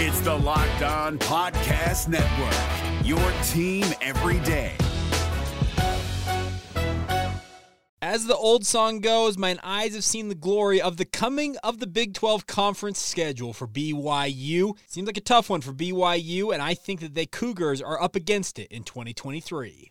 It's the Locked On Podcast Network, your team every day. As the old song goes, mine eyes have seen the glory of the coming of the Big 12 conference schedule for BYU. Seems like a tough one for BYU, and I think that the Cougars are up against it in 2023.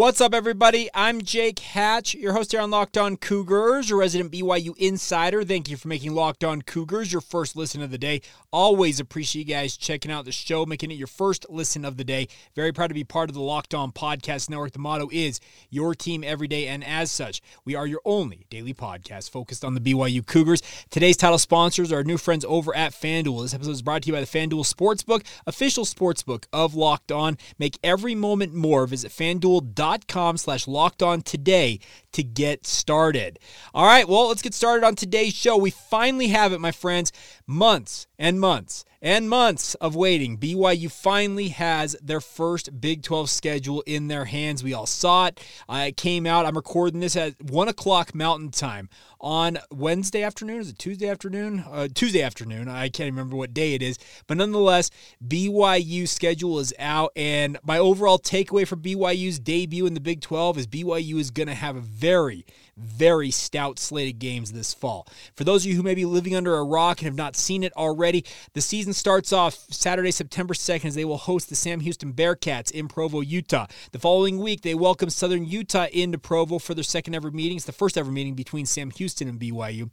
What's up, everybody? I'm Jake Hatch, your host here on Locked On Cougars, your resident BYU insider. Thank you for making Locked On Cougars your first listen of the day. Always appreciate you guys checking out the show, making it your first listen of the day. Very proud to be part of the Locked On Podcast Network. The motto is your team every day, and as such, we are your only daily podcast focused on the BYU Cougars. Today's title sponsors are our new friends over at FanDuel. This episode is brought to you by the FanDuel Sportsbook, official sportsbook of Locked On. Make every moment more. Visit FanDuel.com com slash locked on today to get started. All right, well, let's get started on today's show. We finally have it, my friends. Months and months and months of waiting. BYU finally has their first Big 12 schedule in their hands. We all saw it. Uh, it came out. I'm recording this at 1 o'clock Mountain Time on Wednesday afternoon. Is it Tuesday afternoon? Uh, Tuesday afternoon. I can't remember what day it is. But nonetheless, BYU schedule is out. And my overall takeaway for BYU's debut in the Big 12 is BYU is going to have a very, very stout slate of games this fall. For those of you who may be living under a rock and have not seen it already, the season starts off Saturday, September 2nd, as they will host the Sam Houston Bearcats in Provo, Utah. The following week, they welcome Southern Utah into Provo for their second ever meeting. It's the first ever meeting between Sam Houston and BYU.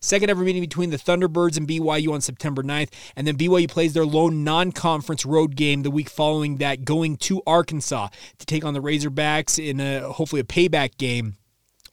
Second ever meeting between the Thunderbirds and BYU on September 9th. And then BYU plays their lone non conference road game the week following that, going to Arkansas to take on the Razorbacks in a, hopefully a payback game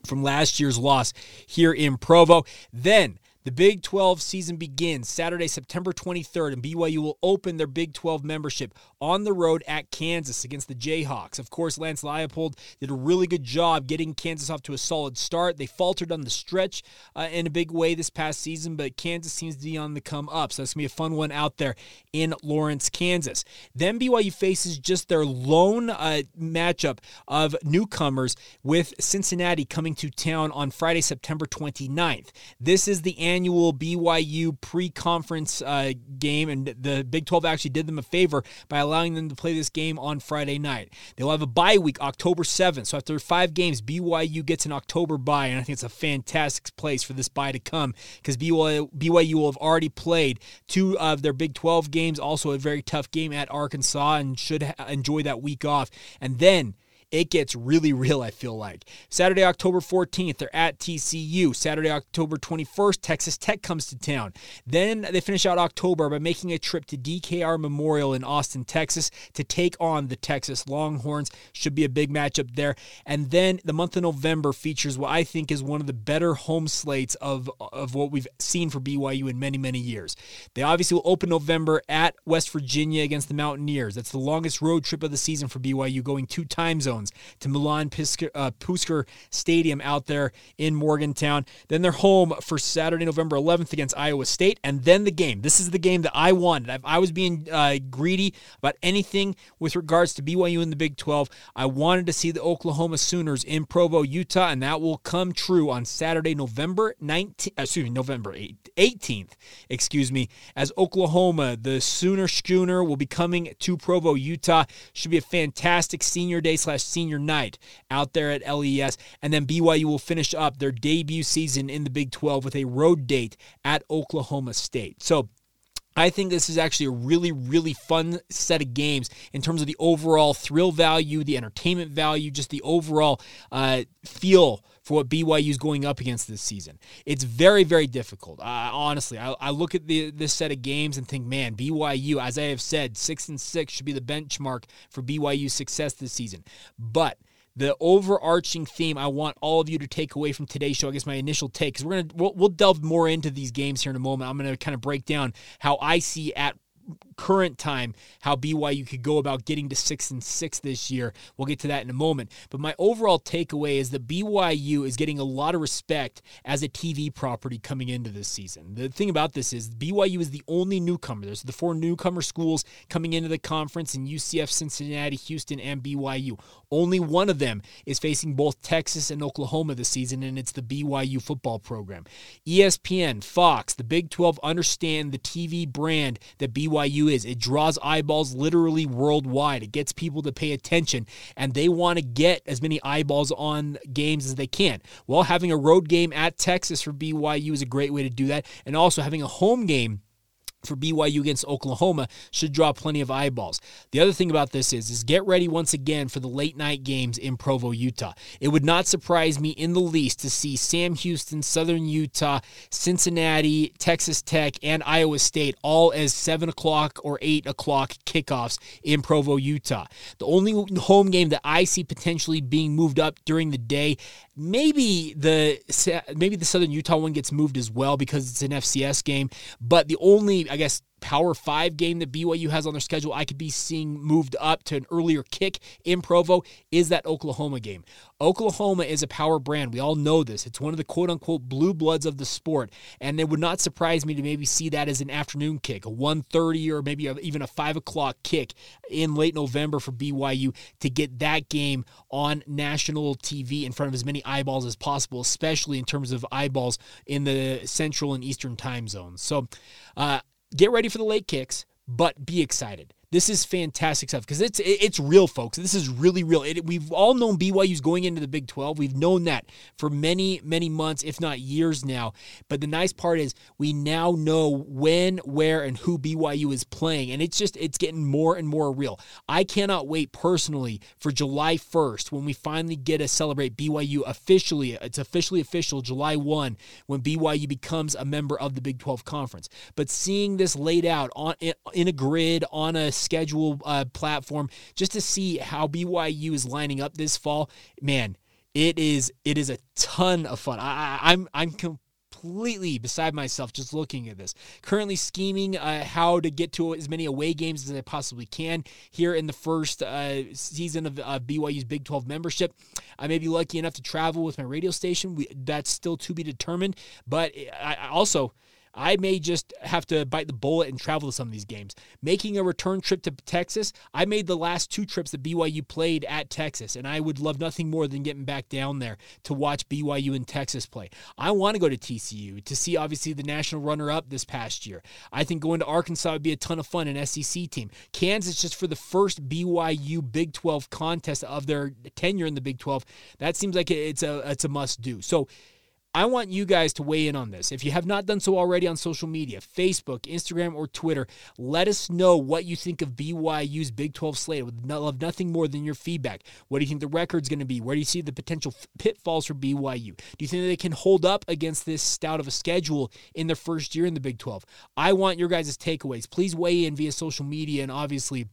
from last year's loss here in Provo. Then the Big 12 season begins Saturday, September 23rd, and BYU will open their Big 12 membership on the road at Kansas against the Jayhawks. Of course, Lance Leipold did a really good job getting Kansas off to a solid start. They faltered on the stretch uh, in a big way this past season, but Kansas seems to be on the come up. So that's going to be a fun one out there in Lawrence, Kansas. Then BYU faces just their lone uh, matchup of newcomers with Cincinnati coming to town on Friday, September 29th. This is the annual BYU pre conference uh, game, and the Big 12 actually did them a favor by allowing them to play this game on Friday night. They'll have a bye week October 7th. So after five games, BYU gets an October bye, and I think it's a fantastic place for this bye to come because BYU, BYU will have already played two of their Big 12 games, also a very tough game at Arkansas, and should ha- enjoy that week off. And then it gets really real, I feel like. Saturday, October 14th, they're at TCU. Saturday, October 21st, Texas Tech comes to town. Then they finish out October by making a trip to DKR Memorial in Austin, Texas to take on the Texas Longhorns. Should be a big matchup there. And then the month of November features what I think is one of the better home slates of, of what we've seen for BYU in many, many years. They obviously will open November at West Virginia against the Mountaineers. That's the longest road trip of the season for BYU, going two time zones to Milan Pisker, uh, Puskar Stadium out there in Morgantown. Then they're home for Saturday, November 11th against Iowa State, and then the game. This is the game that I wanted. If I was being uh, greedy about anything with regards to BYU in the Big 12, I wanted to see the Oklahoma Sooners in Provo, Utah, and that will come true on Saturday, November 19th, uh, excuse me, November 18th, excuse me, as Oklahoma, the Sooner Schooner will be coming to Provo, Utah. Should be a fantastic senior day slash senior night out there at LES. And then BYU will finish up their debut season in the Big 12 with a road date at Oklahoma State. So, I think this is actually a really, really fun set of games in terms of the overall thrill value, the entertainment value, just the overall uh, feel for what BYU is going up against this season. It's very, very difficult. Uh, honestly, I, I, look at the, this set of games and think, man, BYU, as I have said, six and six should be the benchmark for BYU's success this season. But the overarching theme I want all of you to take away from today's show. I guess my initial take, because we're gonna we'll, we'll delve more into these games here in a moment. I'm gonna kind of break down how I see at current time how BYU could go about getting to six and six this year. We'll get to that in a moment. But my overall takeaway is that BYU is getting a lot of respect as a TV property coming into this season. The thing about this is BYU is the only newcomer. There's the four newcomer schools coming into the conference in UCF, Cincinnati, Houston, and BYU. Only one of them is facing both Texas and Oklahoma this season, and it's the BYU football program. ESPN, Fox, the Big 12 understand the TV brand that BYU is. It draws eyeballs literally worldwide. It gets people to pay attention, and they want to get as many eyeballs on games as they can. Well, having a road game at Texas for BYU is a great way to do that, and also having a home game for BYU against Oklahoma should draw plenty of eyeballs. The other thing about this is is get ready once again for the late night games in Provo, Utah. It would not surprise me in the least to see Sam Houston, Southern Utah, Cincinnati, Texas Tech, and Iowa State all as seven o'clock or eight o'clock kickoffs in Provo, Utah. The only home game that I see potentially being moved up during the day Maybe the maybe the Southern Utah one gets moved as well because it's an FCS game. But the only, I guess, Power Five game that BYU has on their schedule, I could be seeing moved up to an earlier kick in Provo, is that Oklahoma game. Oklahoma is a power brand. We all know this. It's one of the quote unquote blue bloods of the sport. And it would not surprise me to maybe see that as an afternoon kick, a 1.30 or maybe even a 5 o'clock kick in late November for BYU to get that game on national TV in front of as many eyeballs as possible, especially in terms of eyeballs in the central and eastern time zones. So, uh, get ready for the late kicks, but be excited. This is fantastic stuff because it's it's real, folks. This is really real. It, we've all known BYU's going into the Big 12. We've known that for many, many months, if not years now. But the nice part is we now know when, where, and who BYU is playing, and it's just it's getting more and more real. I cannot wait personally for July 1st when we finally get to celebrate BYU officially. It's officially official July 1 when BYU becomes a member of the Big 12 conference. But seeing this laid out on in a grid on a schedule uh, platform just to see how BYU is lining up this fall. Man, it is it is a ton of fun. I, I'm I'm completely beside myself just looking at this. Currently scheming uh, how to get to as many away games as I possibly can here in the first uh, season of uh, BYU's Big 12 membership. I may be lucky enough to travel with my radio station. We, that's still to be determined. But I, I also I may just have to bite the bullet and travel to some of these games. Making a return trip to Texas, I made the last two trips that BYU played at Texas, and I would love nothing more than getting back down there to watch BYU in Texas play. I want to go to TCU to see, obviously, the national runner up this past year. I think going to Arkansas would be a ton of fun, an SEC team. Kansas, just for the first BYU Big 12 contest of their tenure in the Big 12, that seems like it's a, it's a must do. So, I want you guys to weigh in on this. If you have not done so already on social media, Facebook, Instagram, or Twitter, let us know what you think of BYU's Big 12 slate. I would love nothing more than your feedback. What do you think the record's going to be? Where do you see the potential pitfalls for BYU? Do you think they can hold up against this stout of a schedule in their first year in the Big 12? I want your guys' takeaways. Please weigh in via social media and obviously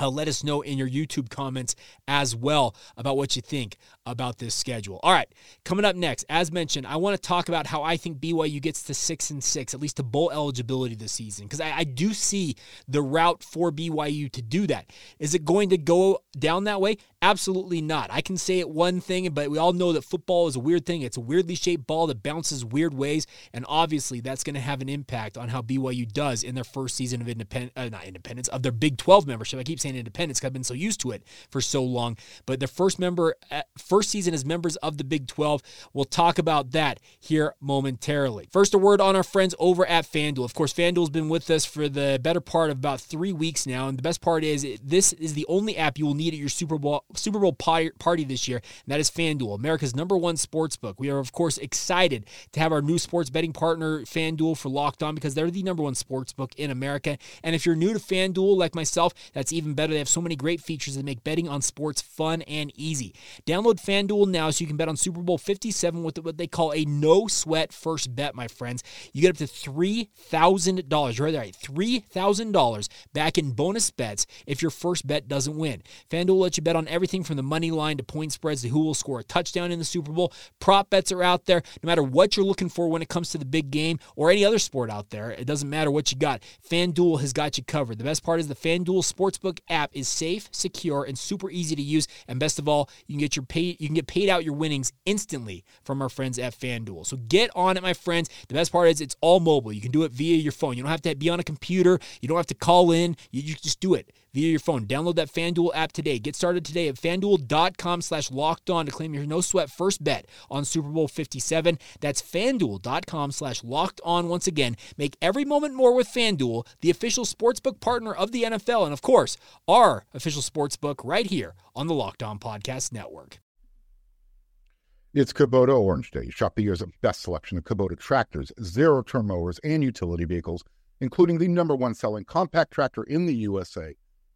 uh, let us know in your YouTube comments as well about what you think about this schedule. All right, coming up next, as mentioned, I want to talk about how I think BYU gets to six and six, at least to bowl eligibility this season, because I, I, do see the route for BYU to do that. Is it going to go down that way? Absolutely not. I can say it one thing, but we all know that football is a weird thing. It's a weirdly shaped ball that bounces weird ways, and obviously that's going to have an impact on how BYU does in their first season of independent, uh, not independence, of their Big 12 membership. I keep saying independence because I've been so used to it for so long. But the first member, uh, first season as members of the Big 12. We'll talk about that here momentarily. First, a word on our friends over at FanDuel. Of course, FanDuel's been with us for the better part of about three weeks now, and the best part is this is the only app you will need at your Super Bowl Super Bowl party this year, and that is FanDuel, America's number one sports book. We are, of course, excited to have our new sports betting partner, FanDuel, for Locked On because they're the number one sports book in America. And if you're new to FanDuel, like myself, that's even better. They have so many great features that make betting on sports fun and easy. Download FanDuel now so you can bet on Super Bowl 57 with what they call a no sweat first bet, my friends. You get up to $3,000. You heard that right. $3,000 back in bonus bets if your first bet doesn't win. FanDuel lets you bet on everything from the money line to point spreads to who will score a touchdown in the Super Bowl. Prop bets are out there. No matter what you're looking for when it comes to the big game or any other sport out there, it doesn't matter what you got. FanDuel has got you covered. The best part is the FanDuel Sportsbook app is safe, secure, and super easy to use. And best of all, you can get your pay you can get paid out your winnings instantly from our friends at FanDuel. So get on it, my friends. The best part is it's all mobile. You can do it via your phone. You don't have to be on a computer. You don't have to call in. You, you just do it via your phone. Download that FanDuel app today. Get started today at fanduel.com slash locked on to claim your no sweat first bet on Super Bowl 57. That's fanduel.com slash locked on once again. Make every moment more with FanDuel, the official sportsbook partner of the NFL, and of course, our official sportsbook right here on the Locked On Podcast Network. It's Kubota Orange Day. Shop the year's best selection of Kubota tractors, zero turn mowers, and utility vehicles, including the number one selling compact tractor in the USA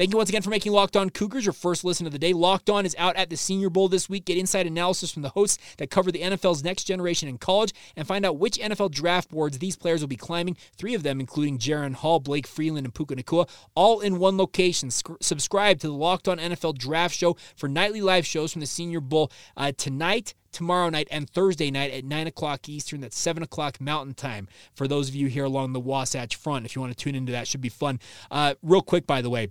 Thank you once again for making Locked On Cougars your first listen of the day. Locked On is out at the Senior Bowl this week. Get inside analysis from the hosts that cover the NFL's next generation in college and find out which NFL draft boards these players will be climbing. Three of them, including Jaren Hall, Blake Freeland, and Puka Nacua, all in one location. subscribe to the Locked On NFL Draft Show for nightly live shows from the Senior Bowl uh, tonight tomorrow night and Thursday night at 9 o'clock Eastern. That's 7 o'clock Mountain Time for those of you here along the Wasatch Front. If you want to tune into that, should be fun. Uh, real quick, by the way,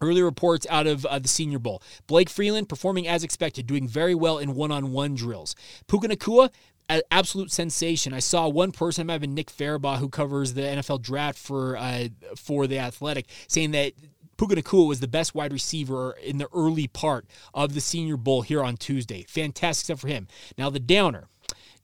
Early reports out of uh, the Senior Bowl. Blake Freeland performing as expected, doing very well in one-on-one drills. Puka Nacua, an absolute sensation. I saw one person, it might have been Nick Farabaugh, who covers the NFL draft for uh, for the Athletic, saying that Puka Nacua was the best wide receiver in the early part of the Senior Bowl here on Tuesday. Fantastic stuff for him. Now the downer.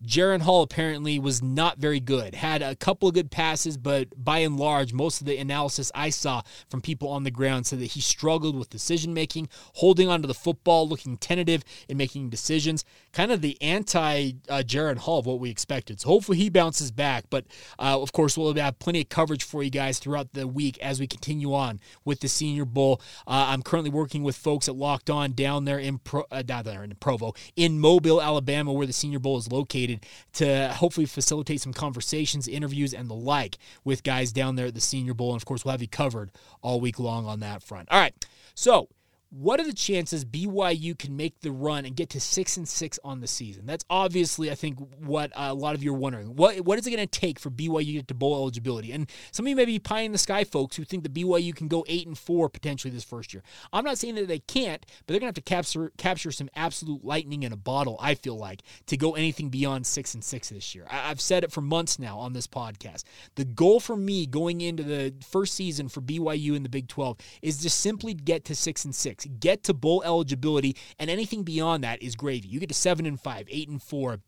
Jaren Hall apparently was not very good. Had a couple of good passes, but by and large, most of the analysis I saw from people on the ground said that he struggled with decision making, holding onto the football, looking tentative in making decisions. Kind of the anti uh, Jaren Hall of what we expected. So hopefully he bounces back. But uh, of course, we'll have plenty of coverage for you guys throughout the week as we continue on with the Senior Bowl. Uh, I'm currently working with folks at Locked On down there in Pro, uh, down there in Provo, in Mobile, Alabama, where the Senior Bowl is located to hopefully facilitate some conversations, interviews, and the like with guys down there at the Senior Bowl. And of course, we'll have you covered all week long on that front. All right. So what are the chances BYU can make the run and get to six and six on the season? That's obviously, I think, what a lot of you are wondering. What what is it going to take for BYU to get to bowl eligibility? And some of you may be pie in the sky folks who think that BYU can go eight and four potentially this first year. I'm not saying that they can't, but they're going to have to capture capture some absolute lightning in a bottle. I feel like to go anything beyond six and six this year. I, I've said it for months now on this podcast. The goal for me going into the first season for BYU in the Big 12 is to simply get to six and six Get to bowl eligibility, and anything beyond that is gravy. You get to seven and five, eight and four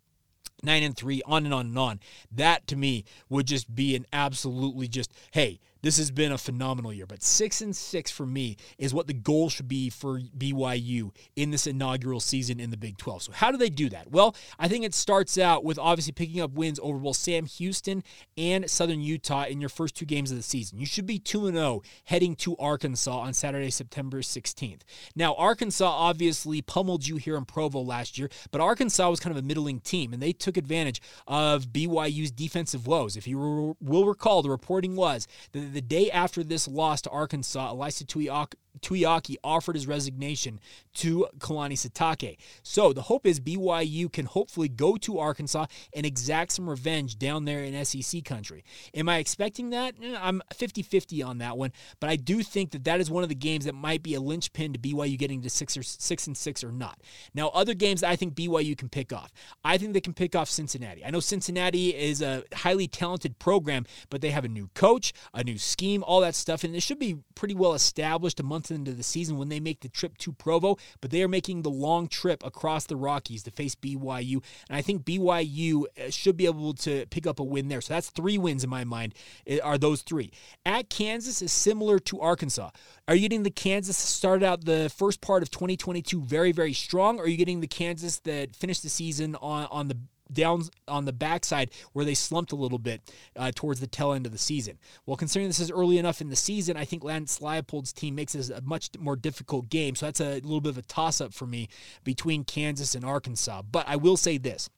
nine and three, on and on and on. That to me would just be an absolutely just, hey, this has been a phenomenal year. But six and six for me is what the goal should be for BYU in this inaugural season in the Big 12. So, how do they do that? Well, I think it starts out with obviously picking up wins over both Sam Houston and Southern Utah in your first two games of the season. You should be 2 0 heading to Arkansas on Saturday, September 16th. Now, Arkansas obviously pummeled you here in Provo last year, but Arkansas was kind of a middling team, and they took advantage of BYU's defensive woes. If you will recall, the reporting was that the day after this loss to Arkansas, Elisa Ilaisa Tuiaki offered his resignation to Kalani Sitake. So the hope is BYU can hopefully go to Arkansas and exact some revenge down there in SEC country. Am I expecting that? Eh, I'm 50 50 on that one, but I do think that that is one of the games that might be a linchpin to BYU getting to six or six and six or not. Now, other games I think BYU can pick off. I think they can pick off Cincinnati. I know Cincinnati is a highly talented program, but they have a new coach, a new scheme, all that stuff, and it should be pretty well established into the season when they make the trip to Provo, but they are making the long trip across the Rockies to face BYU. And I think BYU uh, should be able to pick up a win there. So that's three wins in my mind, eh, are those three. At Kansas is similar to Arkansas. Are you getting the Kansas started out the first part of 2022 very, very strong? Or are you getting the Kansas that finished the season on, on the down on the backside where they slumped a little bit uh, towards the tail end of the season. Well, considering this is early enough in the season, I think Lance Leipold's team makes this a much more difficult game. So that's a little bit of a toss up for me between Kansas and Arkansas. But I will say this.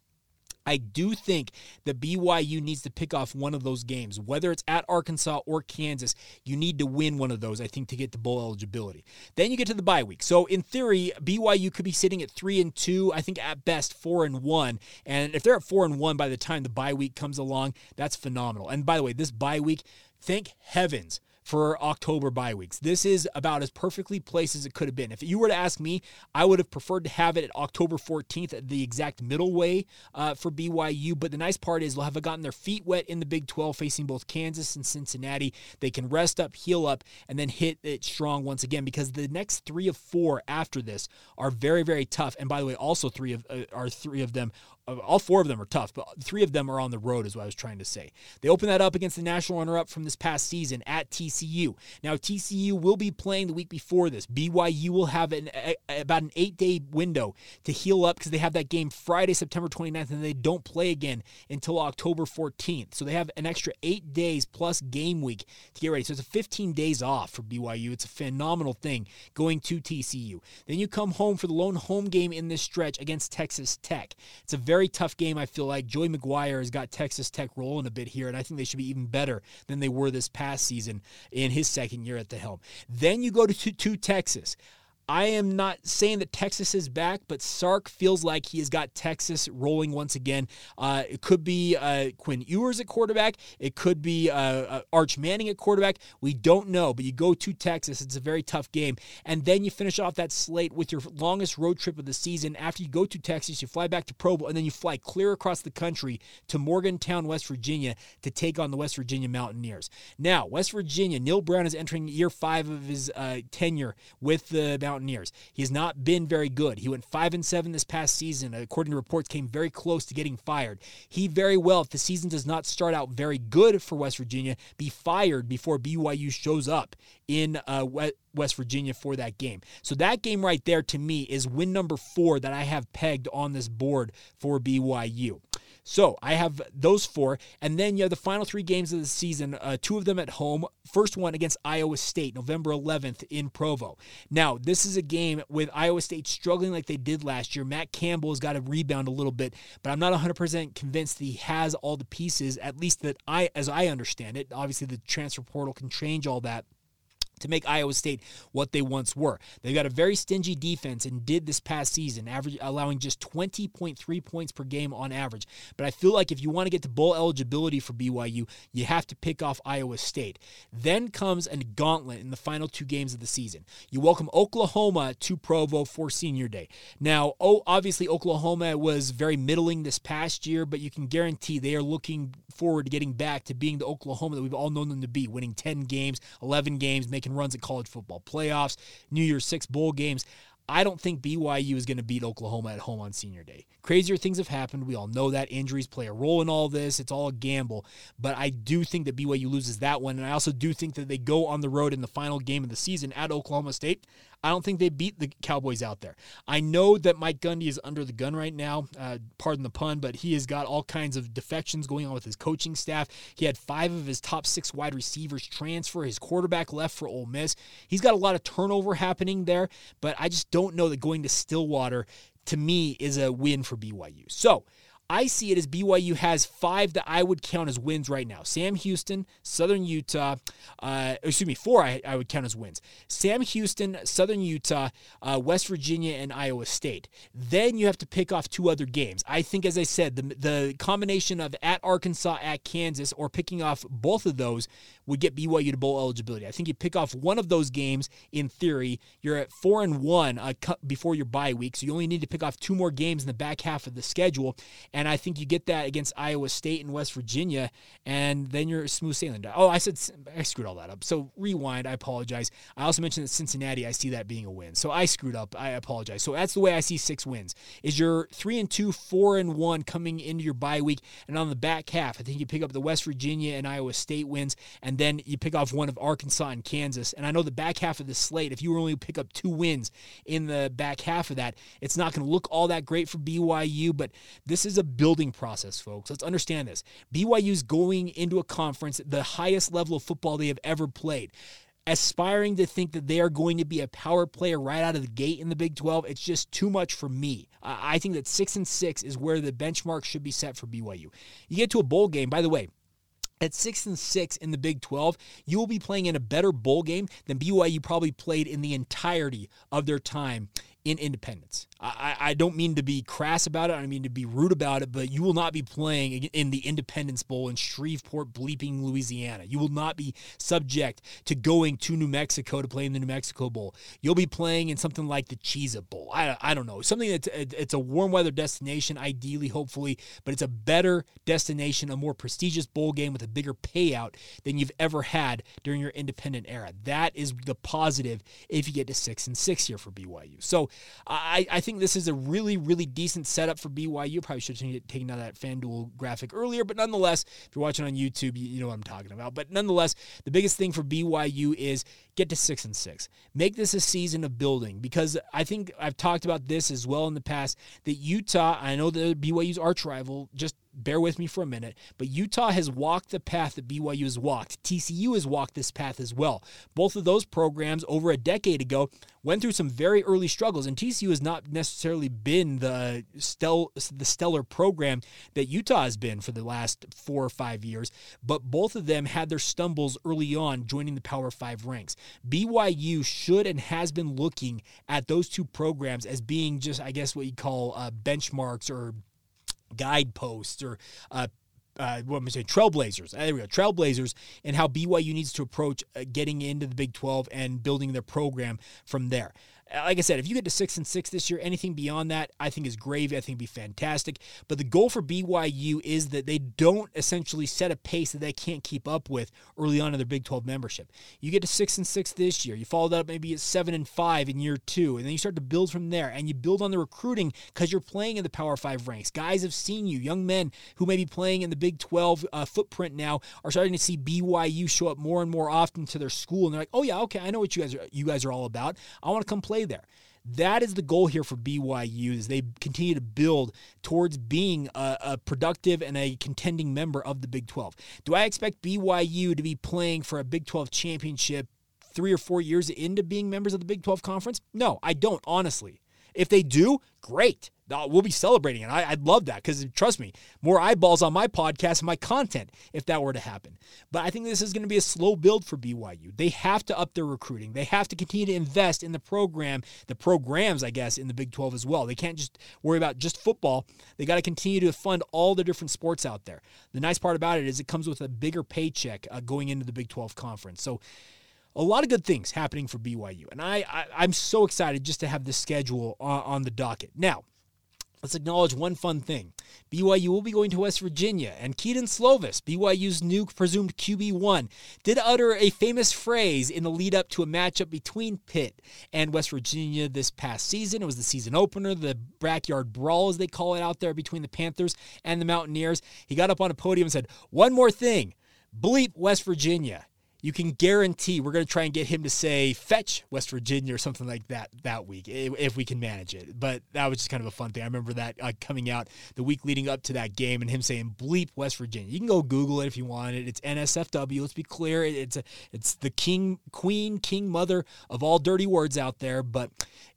I do think that BYU needs to pick off one of those games, whether it's at Arkansas or Kansas. You need to win one of those, I think, to get to bowl eligibility. Then you get to the bye week. So in theory, BYU could be sitting at three and two. I think at best four and one. And if they're at four and one by the time the bye week comes along, that's phenomenal. And by the way, this bye week, thank heavens for October bye weeks. This is about as perfectly placed as it could have been. If you were to ask me, I would have preferred to have it at October 14th, at the exact middle way uh, for BYU. But the nice part is they'll have gotten their feet wet in the Big 12, facing both Kansas and Cincinnati. They can rest up, heal up, and then hit it strong once again because the next three of four after this are very, very tough. And by the way, also three of uh, are three of them all four of them are tough, but three of them are on the road, is what I was trying to say. They open that up against the national runner up from this past season at TCU. Now, TCU will be playing the week before this. BYU will have an, a, about an eight day window to heal up because they have that game Friday, September 29th, and they don't play again until October 14th. So they have an extra eight days plus game week to get ready. So it's a 15 days off for BYU. It's a phenomenal thing going to TCU. Then you come home for the lone home game in this stretch against Texas Tech. It's a very very tough game, I feel like. Joey McGuire has got Texas Tech rolling a bit here, and I think they should be even better than they were this past season in his second year at the helm. Then you go to, to, to Texas. I am not saying that Texas is back, but Sark feels like he has got Texas rolling once again. Uh, it could be uh, Quinn Ewers at quarterback. It could be uh, uh, Arch Manning at quarterback. We don't know, but you go to Texas. It's a very tough game. And then you finish off that slate with your longest road trip of the season. After you go to Texas, you fly back to Provo, and then you fly clear across the country to Morgantown, West Virginia to take on the West Virginia Mountaineers. Now, West Virginia, Neal Brown is entering year five of his uh, tenure with the Mountaineers. Mountaineers. He has not been very good. He went 5 and 7 this past season. According to reports, came very close to getting fired. He very well, if the season does not start out very good for West Virginia, be fired before BYU shows up in uh, West Virginia for that game. So that game right there to me is win number four that I have pegged on this board for BYU. So I have those four. And then you have the final three games of the season, uh, two of them at home. First one against Iowa State, November 11th in Provo. Now, this is a game with Iowa State struggling like they did last year. Matt Campbell has got to rebound a little bit, but I'm not 100% convinced that he has all the pieces, at least that I, as I understand it. Obviously, the transfer portal can change all that to make Iowa State what they once were. They've got a very stingy defense and did this past season, average allowing just 20.3 points per game on average. But I feel like if you want to get to bowl eligibility for BYU, you have to pick off Iowa State. Then comes a gauntlet in the final two games of the season. You welcome Oklahoma to Provo for Senior Day. Now, oh, obviously Oklahoma was very middling this past year, but you can guarantee they are looking forward to getting back to being the Oklahoma that we've all known them to be, winning 10 games, 11 games, making runs at college football playoffs, New Year's Six bowl games. I don't think BYU is going to beat Oklahoma at home on senior day. Crazier things have happened. We all know that injuries play a role in all this. It's all a gamble. But I do think that BYU loses that one. And I also do think that they go on the road in the final game of the season at Oklahoma State. I don't think they beat the Cowboys out there. I know that Mike Gundy is under the gun right now, uh, pardon the pun, but he has got all kinds of defections going on with his coaching staff. He had five of his top six wide receivers transfer. His quarterback left for Ole Miss. He's got a lot of turnover happening there, but I just don't know that going to Stillwater to me is a win for BYU. So, I see it as BYU has five that I would count as wins right now. Sam Houston, Southern Utah, uh, excuse me, four I, I, would count as wins. Sam Houston, Southern Utah, uh, West Virginia, and Iowa State. Then you have to pick off two other games. I think, as I said, the, the combination of at Arkansas, at Kansas, or picking off both of those would get BYU to bowl eligibility. I think you pick off one of those games in theory, you're at four and one uh, before your bye week, so you only need to pick off two more games in the back half of the schedule, and I think you get that against Iowa State and West Virginia, and then you're smooth sailing. Oh, I said I screwed all that up. So rewind. I apologize. I also mentioned that Cincinnati. I see that being a win, so I screwed up. I apologize. So that's the way I see six wins. Is your three and two, four and one coming into your bye week, and on the back half, I think you pick up the West Virginia and Iowa State wins, and then you pick off one of Arkansas and Kansas. And I know the back half of the slate, if you only pick up two wins in the back half of that, it's not going to look all that great for BYU, but this is a building process, folks. Let's understand this. BYU's going into a conference, the highest level of football they have ever played aspiring to think that they are going to be a power player right out of the gate in the Big 12, it's just too much for me. I think that six and six is where the benchmark should be set for BYU. You get to a bowl game, by the way. At six and six in the Big 12, you will be playing in a better bowl game than BYU probably played in the entirety of their time in independence. I, I don't mean to be crass about it. I mean to be rude about it, but you will not be playing in the Independence Bowl in Shreveport, bleeping Louisiana. You will not be subject to going to New Mexico to play in the New Mexico Bowl. You'll be playing in something like the Cheez It Bowl. I, I don't know. Something that's it's a warm weather destination, ideally, hopefully, but it's a better destination, a more prestigious bowl game with a bigger payout than you've ever had during your independent era. That is the positive if you get to six and six here for BYU. So I, I think this is a really, really decent setup for BYU. Probably should have taken out that FanDuel graphic earlier, but nonetheless, if you're watching on YouTube, you, you know what I'm talking about. But nonetheless, the biggest thing for BYU is get to six and six. Make this a season of building because I think I've talked about this as well in the past that Utah, I know that BYU's arch rival, just bear with me for a minute, but Utah has walked the path that BYU has walked. TCU has walked this path as well. Both of those programs over a decade ago went through some very early struggles, and TCU has not necessarily been the stel- the stellar program that Utah has been for the last four or five years, but both of them had their stumbles early on joining the Power Five ranks. BYU should and has been looking at those two programs as being just, I guess, what you call uh, benchmarks or guideposts or uh, uh, what am I saying? Trailblazers. There we go. Trailblazers, and how BYU needs to approach uh, getting into the Big 12 and building their program from there like I said, if you get to six and six this year, anything beyond that, I think is gravy. I think it'd be fantastic. But the goal for BYU is that they don't essentially set a pace that they can't keep up with early on in their Big 12 membership. You get to six and six this year. You follow that up maybe at seven and five in year two, and then you start to build from there. And you build on the recruiting because you're playing in the Power Five ranks. Guys have seen you. Young men who may be playing in the Big 12 uh, footprint now are starting to see BYU show up more and more often to their school, and they're like, "Oh yeah, okay, I know what you guys are. You guys are all about. I want to come play." Play there. That is the goal here for BYU as they continue to build towards being a, a, productive and a contending member of the Big 12. Do I expect BYU to be playing for a Big 12 championship three or four years into being members of the Big 12 conference? No, I don't, honestly. If they do, great. We'll be celebrating it. I, would love that because trust me, more eyeballs on my podcast and my content if that were to happen. But I think this is going to be a slow build for BYU. They have to up their recruiting. They have to continue to invest in the program, the programs, I guess, in the Big 12 as well. They can't just worry about just football. They got to continue to fund all the different sports out there. The nice part about it is it comes with a bigger paycheck uh, going into the Big 12 conference. So a lot of good things happening for BYU. And I, I am so excited just to have this schedule on, on the docket. Now, Let's acknowledge one fun thing. BYU will be going to West Virginia, and Kedon Slovis, BYU's new presumed QB1, did utter a famous phrase in the lead up to a matchup between Pitt and West Virginia this past season. It was the season opener, the backyard brawl, as they call it out there between the Panthers and the Mountaineers. He got up on a podium and said, One more thing bleep West Virginia you can guarantee we're going to try and get him to say fetch West Virginia or something like that that week if we can manage it. But that was just kind of a fun thing. I remember that uh, coming out the week leading up to that game and him saying bleep West Virginia. You can go Google it if you want it. It's NSFW. Let's be clear. It's a, it's the king, queen, king, mother of all dirty words out there. But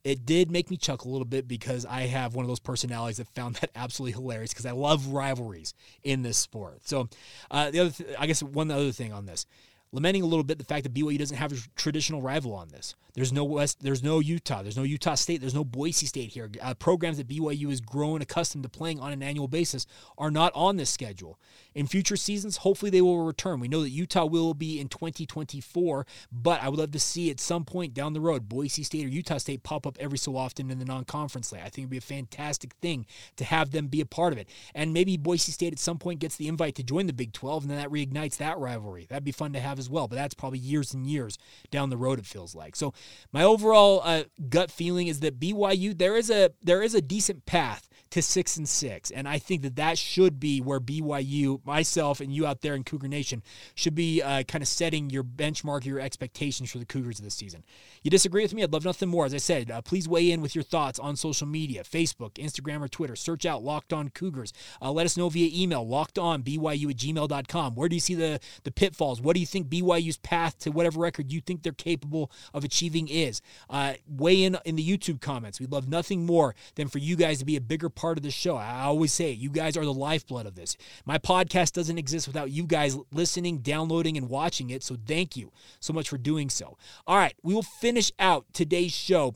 it did make me chuckle a little bit because I have one of those personalities that found that absolutely hilarious because I love rivalries in this sport. So uh, the other, th- I guess one other thing on this. Lamenting a little bit the fact that BYU doesn't have a traditional rival on this. There's no West, there's no Utah, there's no Utah State, there's no Boise State here. Uh, programs that BYU is growing accustomed to playing on an annual basis are not on this schedule. In future seasons, hopefully they will return. We know that Utah will be in 2024, but I would love to see at some point down the road Boise State or Utah State pop up every so often in the non-conference slate. I think it'd be a fantastic thing to have them be a part of it. And maybe Boise State at some point gets the invite to join the Big 12 and then that reignites that rivalry. That'd be fun to have as well, but that's probably years and years down the road it feels like. So my overall uh, gut feeling is that BYU there is a there is a decent path to six and six, and I think that that should be where BYU, myself, and you out there in Cougar Nation should be uh, kind of setting your benchmark, your expectations for the Cougars of this season. You disagree with me? I'd love nothing more. As I said, uh, please weigh in with your thoughts on social media, Facebook, Instagram, or Twitter. Search out Locked On Cougars. Uh, let us know via email, lockedonbyu at gmail.com. Where do you see the the pitfalls? What do you think BYU's path to whatever record you think they're capable of achieving is? is. Uh, weigh in in the YouTube comments. We'd love nothing more than for you guys to be a bigger part of the show. I always say you guys are the lifeblood of this. My podcast doesn't exist without you guys listening, downloading, and watching it. So thank you so much for doing so. All right, we will finish out today's show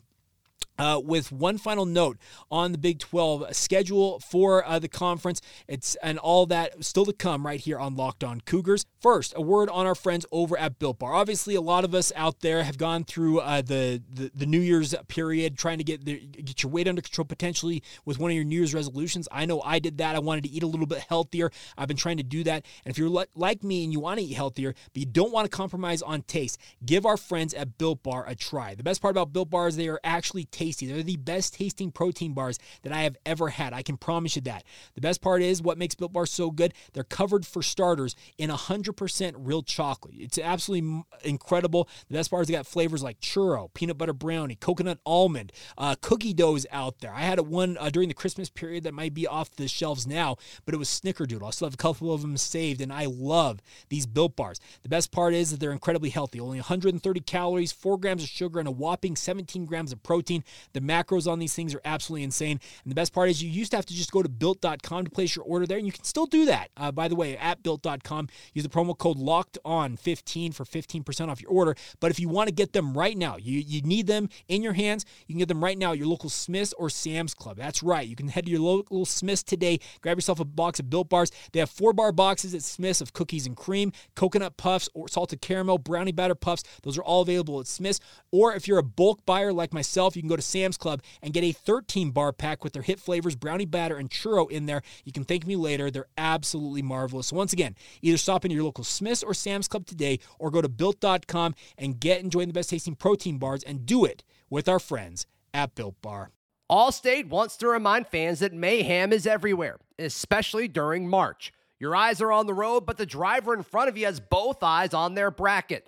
uh, with one final note on the Big 12 schedule for uh, the conference, it's and all that still to come right here on Locked On Cougars. First, a word on our friends over at Built Bar. Obviously, a lot of us out there have gone through uh, the, the, the New Year's period trying to get the, get your weight under control potentially with one of your New Year's resolutions. I know I did that. I wanted to eat a little bit healthier. I've been trying to do that. And if you're li- like me and you want to eat healthier, but you don't want to compromise on taste, give our friends at Built Bar a try. The best part about Built Bar is they are actually tasty tasty. They're the best tasting protein bars that I have ever had. I can promise you that. The best part is what makes Built Bars so good. They're covered for starters in 100% real chocolate. It's absolutely incredible. The best part is they got flavors like churro, peanut butter brownie, coconut almond, uh, cookie doughs out there. I had one uh, during the Christmas period that might be off the shelves now, but it was Snickerdoodle. I still have a couple of them saved, and I love these Built Bars. The best part is that they're incredibly healthy. Only 130 calories, 4 grams of sugar, and a whopping 17 grams of protein. The macros on these things are absolutely insane. And the best part is you used to have to just go to built.com to place your order there, and you can still do that. Uh, by the way, at built.com, use the promo code locked on 15 for 15% off your order. But if you want to get them right now, you, you need them in your hands, you can get them right now at your local Smith's or Sam's Club. That's right. You can head to your local Smith's today, grab yourself a box of Built Bars. They have four bar boxes at Smith's of cookies and cream, coconut puffs, or salted caramel, brownie batter puffs. Those are all available at Smith's. Or if you're a bulk buyer like myself, you can go to Sam's Club and get a 13 bar pack with their hit flavors, brownie batter, and churro in there. You can thank me later. They're absolutely marvelous. Once again, either stop in your local Smith's or Sam's Club today or go to built.com and get enjoying the best tasting protein bars and do it with our friends at Built Bar. Allstate wants to remind fans that mayhem is everywhere, especially during March. Your eyes are on the road, but the driver in front of you has both eyes on their bracket.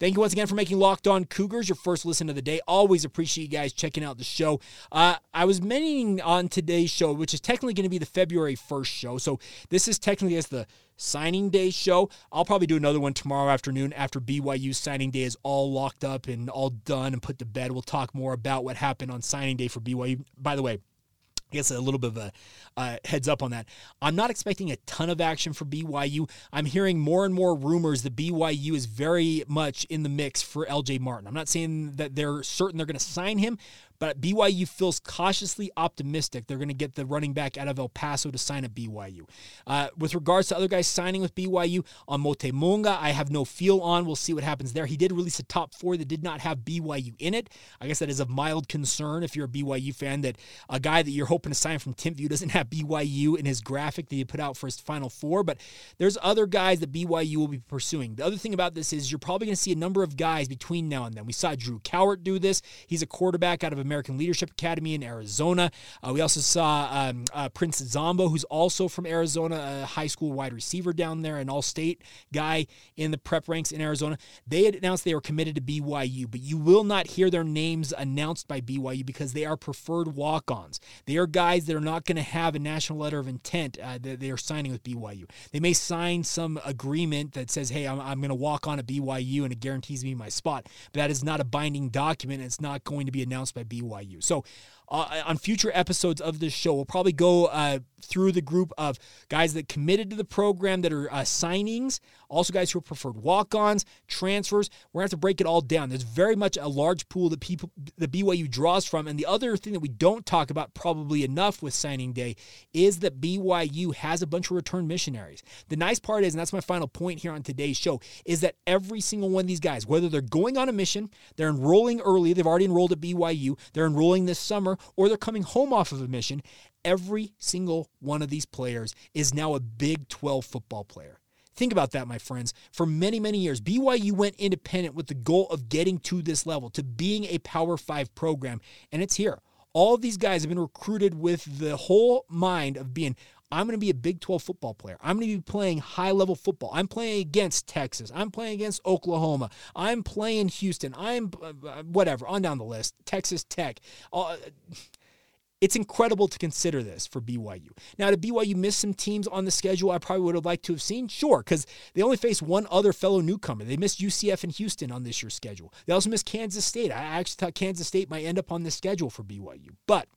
Thank you once again for making Locked On Cougars your first listen of the day. Always appreciate you guys checking out the show. Uh, I was mentioning on today's show, which is technically going to be the February 1st show. So this is technically as the signing day show. I'll probably do another one tomorrow afternoon after BYU signing day is all locked up and all done and put to bed. We'll talk more about what happened on signing day for BYU. By the way, I guess a little bit of a uh, heads up on that. I'm not expecting a ton of action for BYU. I'm hearing more and more rumors that BYU is very much in the mix for LJ Martin. I'm not saying that they're certain they're going to sign him, but BYU feels cautiously optimistic they're going to get the running back out of El Paso to sign at BYU. Uh, with regards to other guys signing with BYU, on Motemunga, I have no feel on. We'll see what happens there. He did release a top four that did not have BYU in it. I guess that is of mild concern if you're a BYU fan that a guy that you're hoping to sign from Timpview doesn't have BYU in his graphic that he put out for his final four. But there's other guys that BYU will be pursuing. The other thing about this is you're probably going to see a number of guys between now and then. We saw Drew Cowart do this. He's a quarterback out of American Leadership Academy in Arizona. Uh, we also saw um, uh, Prince Zombo, who's also from Arizona, a high school wide receiver down there, an all state guy in the prep ranks in Arizona. They had announced they were committed to BYU, but you will not hear their names announced by BYU because they are preferred walk ons. They are guys that are not going to have a national letter of intent uh, that they are signing with BYU. They may sign some agreement that says, hey, I'm, I'm going to walk on at BYU and it guarantees me my spot, but that is not a binding document. It's not going to be announced by BYU. So, uh, on future episodes of this show. We'll probably go uh, through the group of guys that committed to the program that are uh, signings, also guys who are preferred walk-ons, transfers. We're gonna have to break it all down. There's very much a large pool that people the BYU draws from, and the other thing that we don't talk about probably enough with signing day is that BYU has a bunch of return missionaries. The nice part is, and that's my final point here on today's show, is that every single one of these guys, whether they're going on a mission, they're enrolling early, they've already enrolled at BYU, they're enrolling this summer or they're coming home off of a mission, every single one of these players is now a Big 12 football player. Think about that, my friends. For many, many years, BYU went independent with the goal of getting to this level, to being a Power Five program, and it's here. All of these guys have been recruited with the whole mind of being, I'm going to be a Big 12 football player. I'm going to be playing high level football. I'm playing against Texas. I'm playing against Oklahoma. I'm playing Houston. I'm uh, uh whatever, on down the list. Texas Tech. Uh, it's incredible to consider this for BYU. Now, did BYU miss some teams on the schedule I probably would have liked to have seen? Sure, because they only faced one other fellow newcomer. They missed UCF and Houston on this year's schedule. They also missed Kansas State. I actually thought Kansas State might end up on the schedule for BYU. But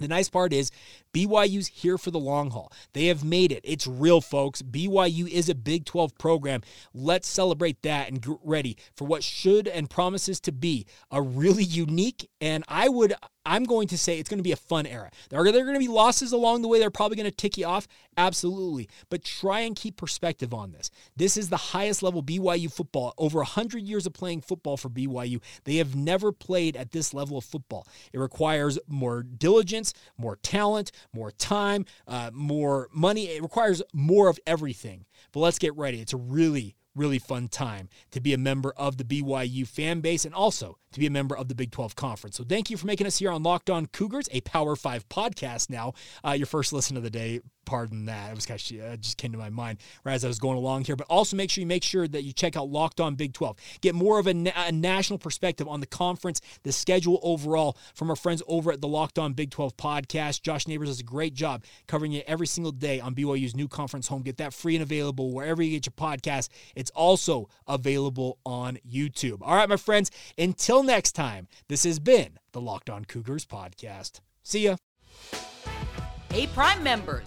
the nice part is BYU's here for the long haul. They have made it. It's real, folks. BYU is a Big 12 program. Let's celebrate that and get ready for what should and promises to be a really unique and I would I'm going to say it's going to be a fun era. There are, there going to be losses along the way. They're probably going to tick you off. Absolutely. But try and keep perspective on this. This is the highest level BYU football. Over 100 years of playing football for BYU. They have never played at this level of football. It requires more diligence, more talent, more time, uh, more money. It requires more of everything. But let's get ready. It's a really, really fun time to be a member of the BYU fan base and also to be a member of the Big 12 Conference. So thank you for making us here on Locked On Cougars, a Power 5 podcast now. Uh, your first listen of the day. Pardon that. It was kind of, uh, just came to my mind right as I was going along here. But also make sure you make sure that you check out Locked On Big 12. Get more of a, a national perspective on the conference, the schedule overall from our friends over at the Locked On Big 12 podcast. Josh Neighbors does a great job covering it every single day on BYU's new conference home. Get that free and available wherever you get your podcast. It's also available on YouTube. All right, my friends, until next time, this has been the Locked On Cougars podcast. See ya. Hey, Prime members,